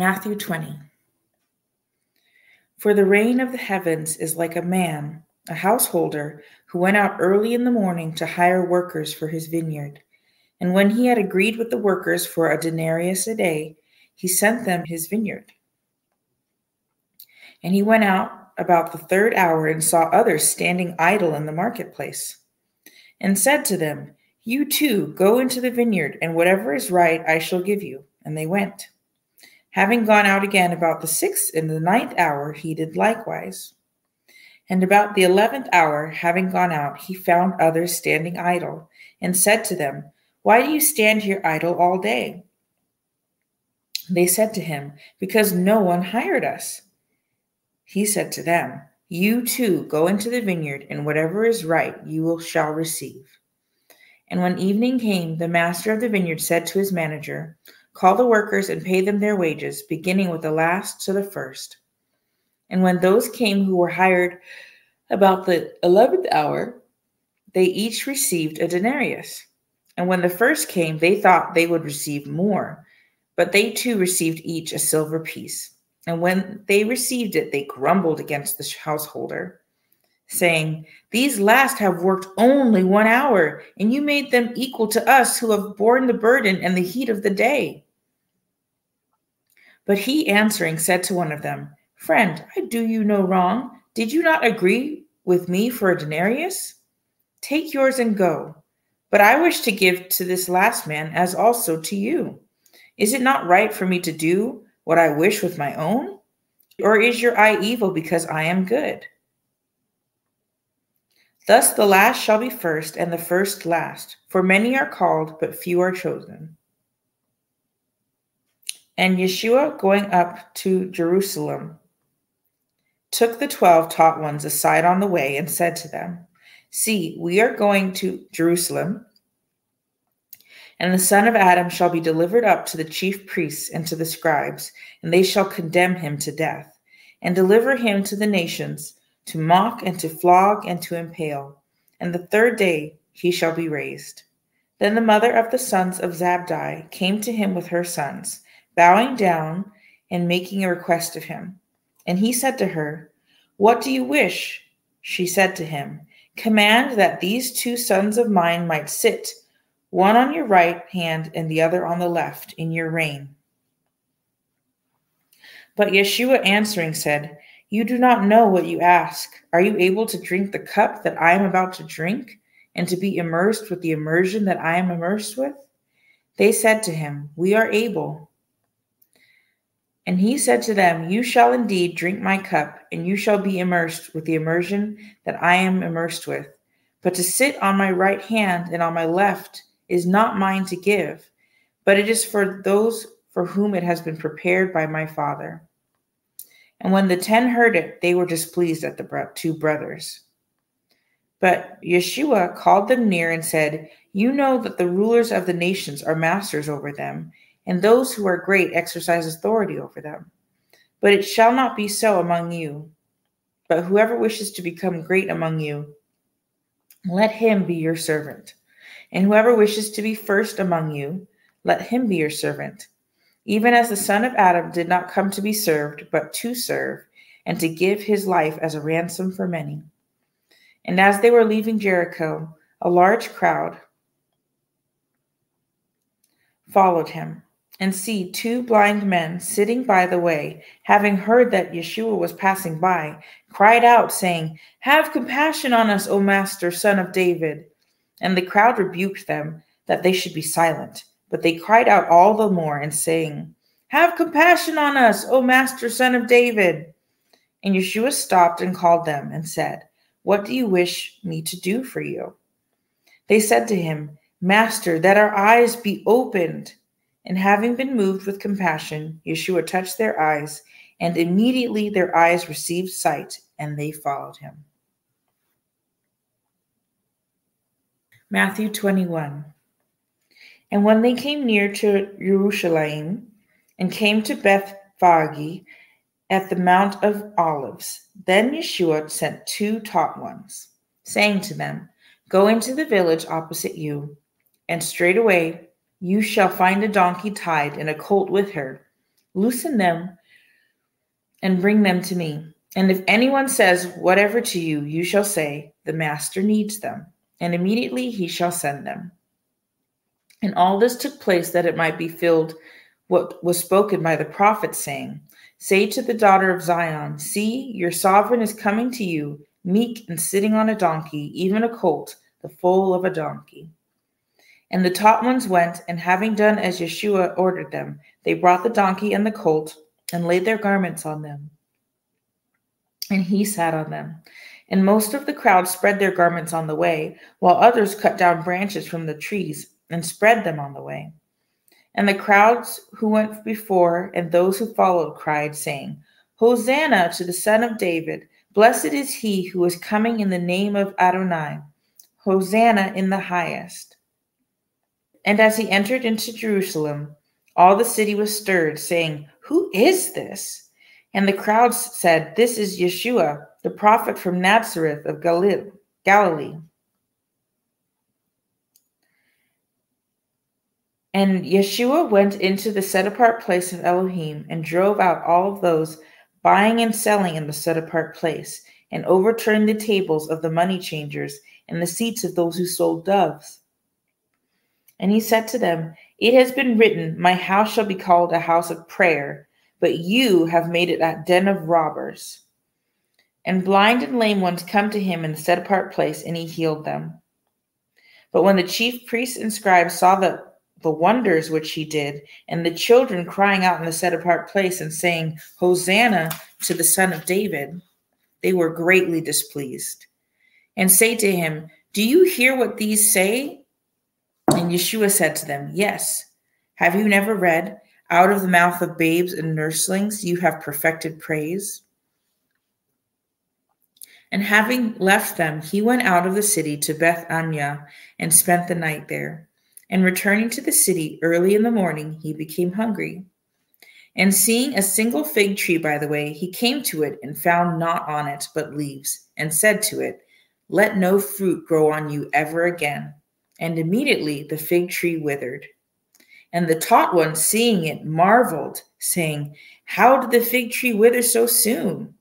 Matthew 20. For the reign of the heavens is like a man, a householder, who went out early in the morning to hire workers for his vineyard. And when he had agreed with the workers for a denarius a day, he sent them his vineyard. And he went out about the third hour and saw others standing idle in the marketplace, and said to them, You too go into the vineyard, and whatever is right I shall give you. And they went. Having gone out again about the sixth and the ninth hour, he did likewise. And about the eleventh hour, having gone out, he found others standing idle, and said to them, Why do you stand here idle all day? They said to him, Because no one hired us. He said to them, You too go into the vineyard, and whatever is right you will shall receive. And when evening came, the master of the vineyard said to his manager, Call the workers and pay them their wages, beginning with the last to the first. And when those came who were hired about the eleventh hour, they each received a denarius. And when the first came, they thought they would receive more, but they too received each a silver piece. And when they received it, they grumbled against the householder, saying, These last have worked only one hour, and you made them equal to us who have borne the burden and the heat of the day. But he answering said to one of them, Friend, I do you no wrong. Did you not agree with me for a denarius? Take yours and go. But I wish to give to this last man as also to you. Is it not right for me to do what I wish with my own? Or is your eye evil because I am good? Thus the last shall be first, and the first last. For many are called, but few are chosen. And Yeshua, going up to Jerusalem, took the twelve taught ones aside on the way and said to them, See, we are going to Jerusalem, and the Son of Adam shall be delivered up to the chief priests and to the scribes, and they shall condemn him to death, and deliver him to the nations, to mock and to flog and to impale. And the third day he shall be raised. Then the mother of the sons of Zabdi came to him with her sons bowing down and making a request of him. And he said to her, What do you wish? She said to him, Command that these two sons of mine might sit, one on your right hand and the other on the left, in your reign. But Yeshua answering said, You do not know what you ask. Are you able to drink the cup that I am about to drink, and to be immersed with the immersion that I am immersed with? They said to him, We are able. And he said to them, You shall indeed drink my cup, and you shall be immersed with the immersion that I am immersed with. But to sit on my right hand and on my left is not mine to give, but it is for those for whom it has been prepared by my Father. And when the ten heard it, they were displeased at the two brothers. But Yeshua called them near and said, You know that the rulers of the nations are masters over them and those who are great exercise authority over them. But it shall not be so among you. But whoever wishes to become great among you, let him be your servant. And whoever wishes to be first among you, let him be your servant. Even as the Son of Adam did not come to be served, but to serve, and to give his life as a ransom for many. And as they were leaving Jericho, a large crowd followed him and see two blind men sitting by the way, having heard that Yeshua was passing by, cried out, saying, Have compassion on us, O Master, son of David. And the crowd rebuked them that they should be silent. But they cried out all the more, and saying, Have compassion on us, O Master, son of David. And Yeshua stopped and called them, and said, What do you wish me to do for you? They said to him, Master, that our eyes be opened. And having been moved with compassion, Yeshua touched their eyes, and immediately their eyes received sight, and they followed him. Matthew 21. And when they came near to Jerusalem and came to Bethphage at the Mount of Olives, then Yeshua sent two taught ones, saying to them, Go into the village opposite you, and straightway you shall find a donkey tied and a colt with her. Loosen them and bring them to me. And if anyone says whatever to you, you shall say, The master needs them, and immediately he shall send them. And all this took place that it might be filled what was spoken by the prophet, saying, Say to the daughter of Zion, See, your sovereign is coming to you, meek and sitting on a donkey, even a colt, the foal of a donkey. And the taught ones went, and having done as Yeshua ordered them, they brought the donkey and the colt, and laid their garments on them. And he sat on them. And most of the crowd spread their garments on the way, while others cut down branches from the trees and spread them on the way. And the crowds who went before and those who followed cried, saying, Hosanna to the Son of David! Blessed is he who is coming in the name of Adonai! Hosanna in the highest! And as he entered into Jerusalem, all the city was stirred, saying, Who is this? And the crowds said, This is Yeshua, the prophet from Nazareth of Galilee. And Yeshua went into the set apart place of Elohim and drove out all of those buying and selling in the set apart place, and overturned the tables of the money changers and the seats of those who sold doves. And he said to them, It has been written, My house shall be called a house of prayer, but you have made it a den of robbers. And blind and lame ones come to him in the set apart place, and he healed them. But when the chief priests and scribes saw the the wonders which he did, and the children crying out in the set apart place and saying, Hosanna to the Son of David, they were greatly displeased. And say to him, Do you hear what these say? And Yeshua said to them, Yes. Have you never read, Out of the mouth of babes and nurslings you have perfected praise? And having left them, he went out of the city to Bethania and spent the night there. And returning to the city early in the morning, he became hungry. And seeing a single fig tree by the way, he came to it and found not on it but leaves, and said to it, Let no fruit grow on you ever again. And immediately the fig tree withered. And the taught one, seeing it, marveled, saying, How did the fig tree wither so soon?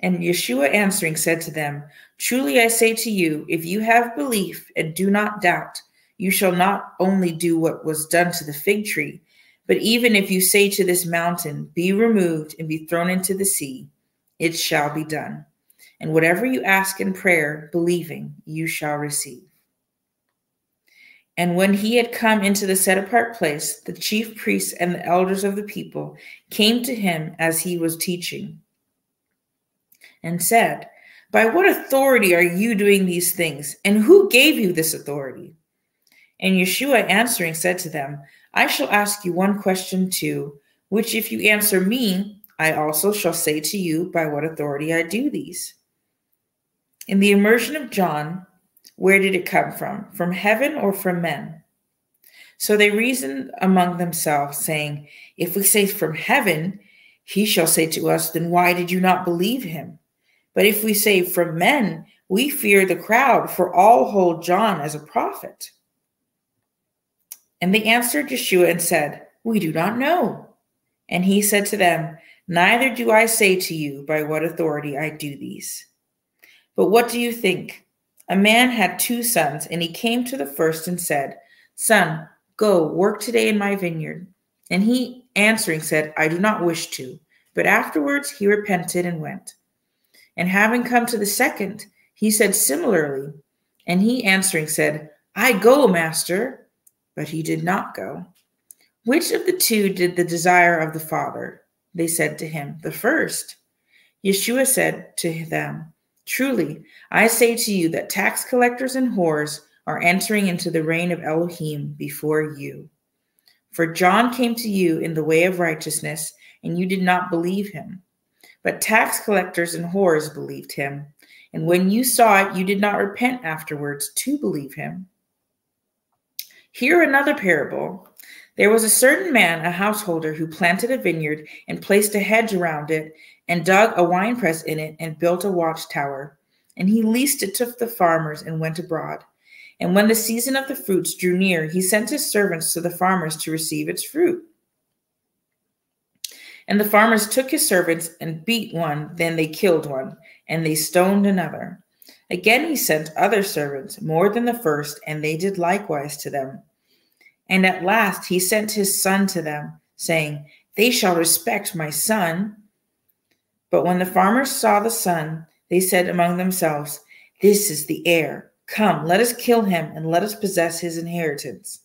And Yeshua answering said to them, Truly I say to you, if you have belief and do not doubt, you shall not only do what was done to the fig tree, but even if you say to this mountain, Be removed and be thrown into the sea, it shall be done. And whatever you ask in prayer, believing, you shall receive. And when he had come into the set apart place, the chief priests and the elders of the people came to him as he was teaching and said, By what authority are you doing these things? And who gave you this authority? And Yeshua answering said to them, I shall ask you one question too, which if you answer me, I also shall say to you by what authority I do these. In the immersion of John, where did it come from? From heaven or from men? So they reasoned among themselves, saying, If we say from heaven, he shall say to us, Then why did you not believe him? But if we say from men, we fear the crowd, for all hold John as a prophet. And they answered Yeshua and said, We do not know. And he said to them, Neither do I say to you by what authority I do these. But what do you think? A man had two sons, and he came to the first and said, Son, go work today in my vineyard. And he answering said, I do not wish to. But afterwards he repented and went. And having come to the second, he said similarly. And he answering said, I go, master but he did not go. Which of the two did the desire of the Father? They said to him, The first. Yeshua said to them, Truly, I say to you that tax collectors and whores are entering into the reign of Elohim before you. For John came to you in the way of righteousness, and you did not believe him. But tax collectors and whores believed him. And when you saw it, you did not repent afterwards to believe him. Hear another parable. There was a certain man, a householder, who planted a vineyard and placed a hedge around it, and dug a winepress in it, and built a watchtower. And he leased it to the farmers and went abroad. And when the season of the fruits drew near, he sent his servants to the farmers to receive its fruit. And the farmers took his servants and beat one, then they killed one, and they stoned another. Again he sent other servants, more than the first, and they did likewise to them. And at last he sent his son to them, saying, They shall respect my son. But when the farmers saw the son, they said among themselves, This is the heir. Come, let us kill him, and let us possess his inheritance.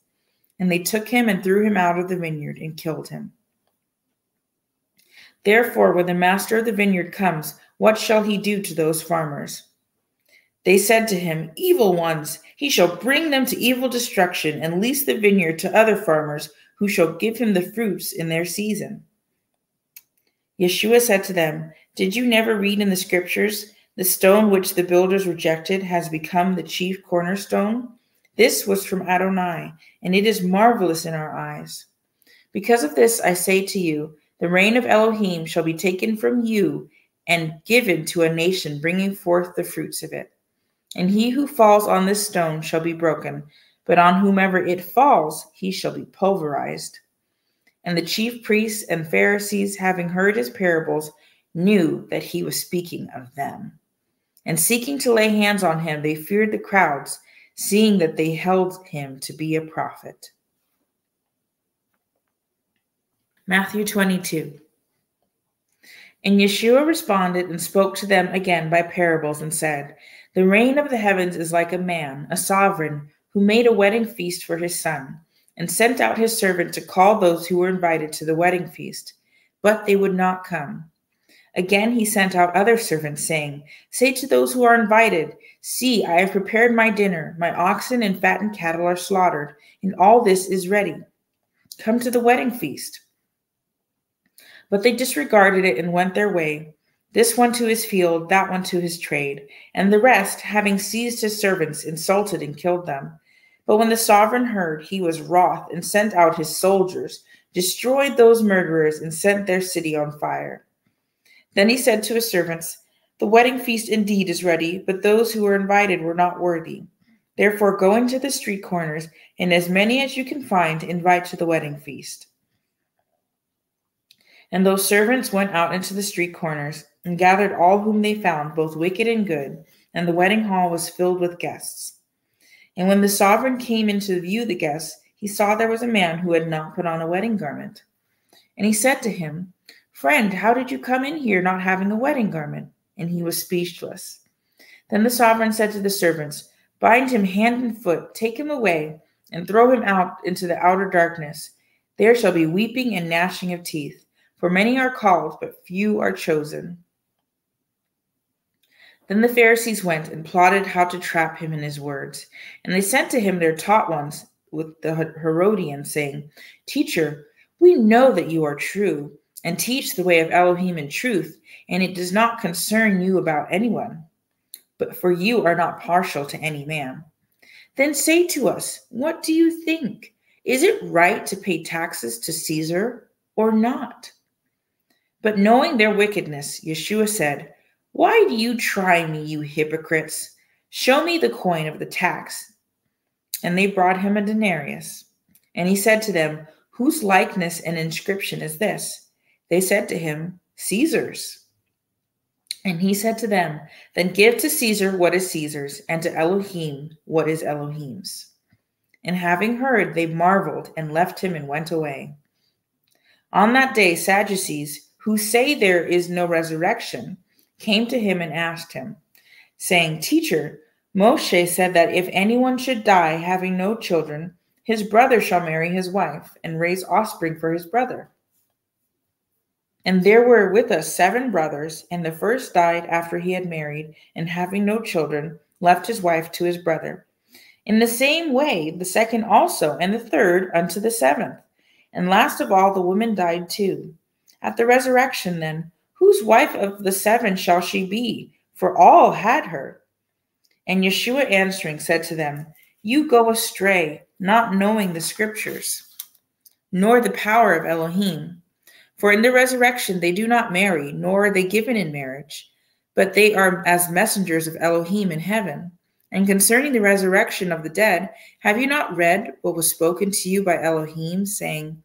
And they took him and threw him out of the vineyard and killed him. Therefore, when the master of the vineyard comes, what shall he do to those farmers? They said to him, Evil ones, he shall bring them to evil destruction and lease the vineyard to other farmers who shall give him the fruits in their season. Yeshua said to them, Did you never read in the scriptures, the stone which the builders rejected has become the chief cornerstone? This was from Adonai, and it is marvelous in our eyes. Because of this, I say to you, the reign of Elohim shall be taken from you and given to a nation bringing forth the fruits of it. And he who falls on this stone shall be broken, but on whomever it falls, he shall be pulverized. And the chief priests and Pharisees, having heard his parables, knew that he was speaking of them. And seeking to lay hands on him, they feared the crowds, seeing that they held him to be a prophet. Matthew 22. And Yeshua responded and spoke to them again by parables and said, The reign of the heavens is like a man, a sovereign, who made a wedding feast for his son, and sent out his servant to call those who were invited to the wedding feast. But they would not come. Again he sent out other servants, saying, Say to those who are invited, See, I have prepared my dinner. My oxen and fattened cattle are slaughtered, and all this is ready. Come to the wedding feast. But they disregarded it and went their way, this one to his field, that one to his trade, and the rest, having seized his servants, insulted and killed them. But when the sovereign heard, he was wroth and sent out his soldiers, destroyed those murderers, and set their city on fire. Then he said to his servants, The wedding feast indeed is ready, but those who were invited were not worthy. Therefore go into the street corners, and as many as you can find, invite to the wedding feast. And those servants went out into the street corners and gathered all whom they found, both wicked and good, and the wedding hall was filled with guests. And when the sovereign came in to view the guests, he saw there was a man who had not put on a wedding garment. And he said to him, Friend, how did you come in here not having a wedding garment? And he was speechless. Then the sovereign said to the servants, Bind him hand and foot, take him away, and throw him out into the outer darkness. There shall be weeping and gnashing of teeth. For many are called, but few are chosen. Then the Pharisees went and plotted how to trap him in his words. And they sent to him their taught ones with the Herodians, saying, Teacher, we know that you are true and teach the way of Elohim in truth, and it does not concern you about anyone. But for you are not partial to any man. Then say to us, What do you think? Is it right to pay taxes to Caesar or not? But knowing their wickedness, Yeshua said, Why do you try me, you hypocrites? Show me the coin of the tax. And they brought him a denarius. And he said to them, Whose likeness and inscription is this? They said to him, Caesar's. And he said to them, Then give to Caesar what is Caesar's, and to Elohim what is Elohim's. And having heard, they marveled and left him and went away. On that day, Sadducees, who say there is no resurrection, came to him and asked him, saying, Teacher, Moshe said that if anyone should die having no children, his brother shall marry his wife and raise offspring for his brother. And there were with us seven brothers, and the first died after he had married, and having no children, left his wife to his brother. In the same way, the second also, and the third unto the seventh. And last of all, the woman died too. At the resurrection, then, whose wife of the seven shall she be? For all had her. And Yeshua answering said to them, You go astray, not knowing the scriptures, nor the power of Elohim. For in the resurrection they do not marry, nor are they given in marriage, but they are as messengers of Elohim in heaven. And concerning the resurrection of the dead, have you not read what was spoken to you by Elohim, saying,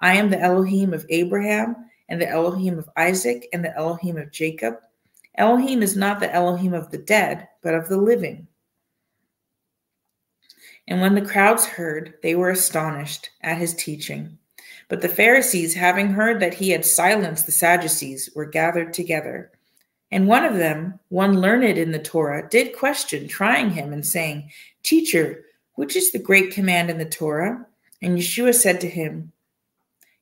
I am the Elohim of Abraham, and the Elohim of Isaac, and the Elohim of Jacob? Elohim is not the Elohim of the dead, but of the living. And when the crowds heard, they were astonished at his teaching. But the Pharisees, having heard that he had silenced the Sadducees, were gathered together. And one of them, one learned in the Torah, did question, trying him and saying, Teacher, which is the great command in the Torah? And Yeshua said to him,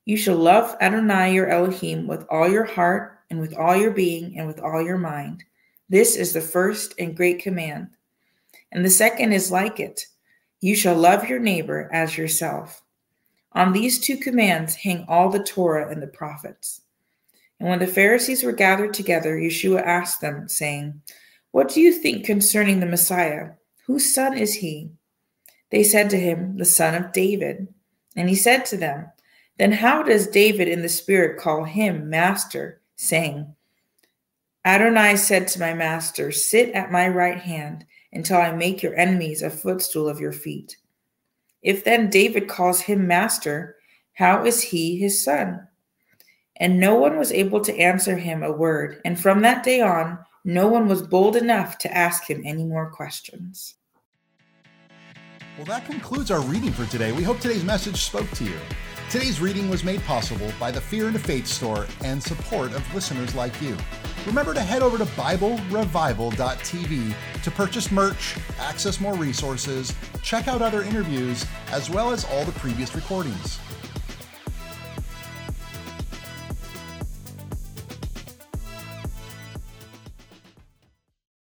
You shall love Adonai your Elohim with all your heart, and with all your being, and with all your mind. This is the first and great command. And the second is like it You shall love your neighbor as yourself. On these two commands hang all the Torah and the prophets. And when the Pharisees were gathered together, Yeshua asked them, saying, What do you think concerning the Messiah? Whose son is he? They said to him, The son of David. And he said to them, Then how does David in the Spirit call him Master, saying, Adonai said to my Master, Sit at my right hand until I make your enemies a footstool of your feet. If then David calls him Master, how is he his son? And no one was able to answer him a word. And from that day on, no one was bold enough to ask him any more questions. Well, that concludes our reading for today. We hope today's message spoke to you. Today's reading was made possible by the Fear and Faith store and support of listeners like you. Remember to head over to BibleRevival.tv to purchase merch, access more resources, check out other interviews, as well as all the previous recordings.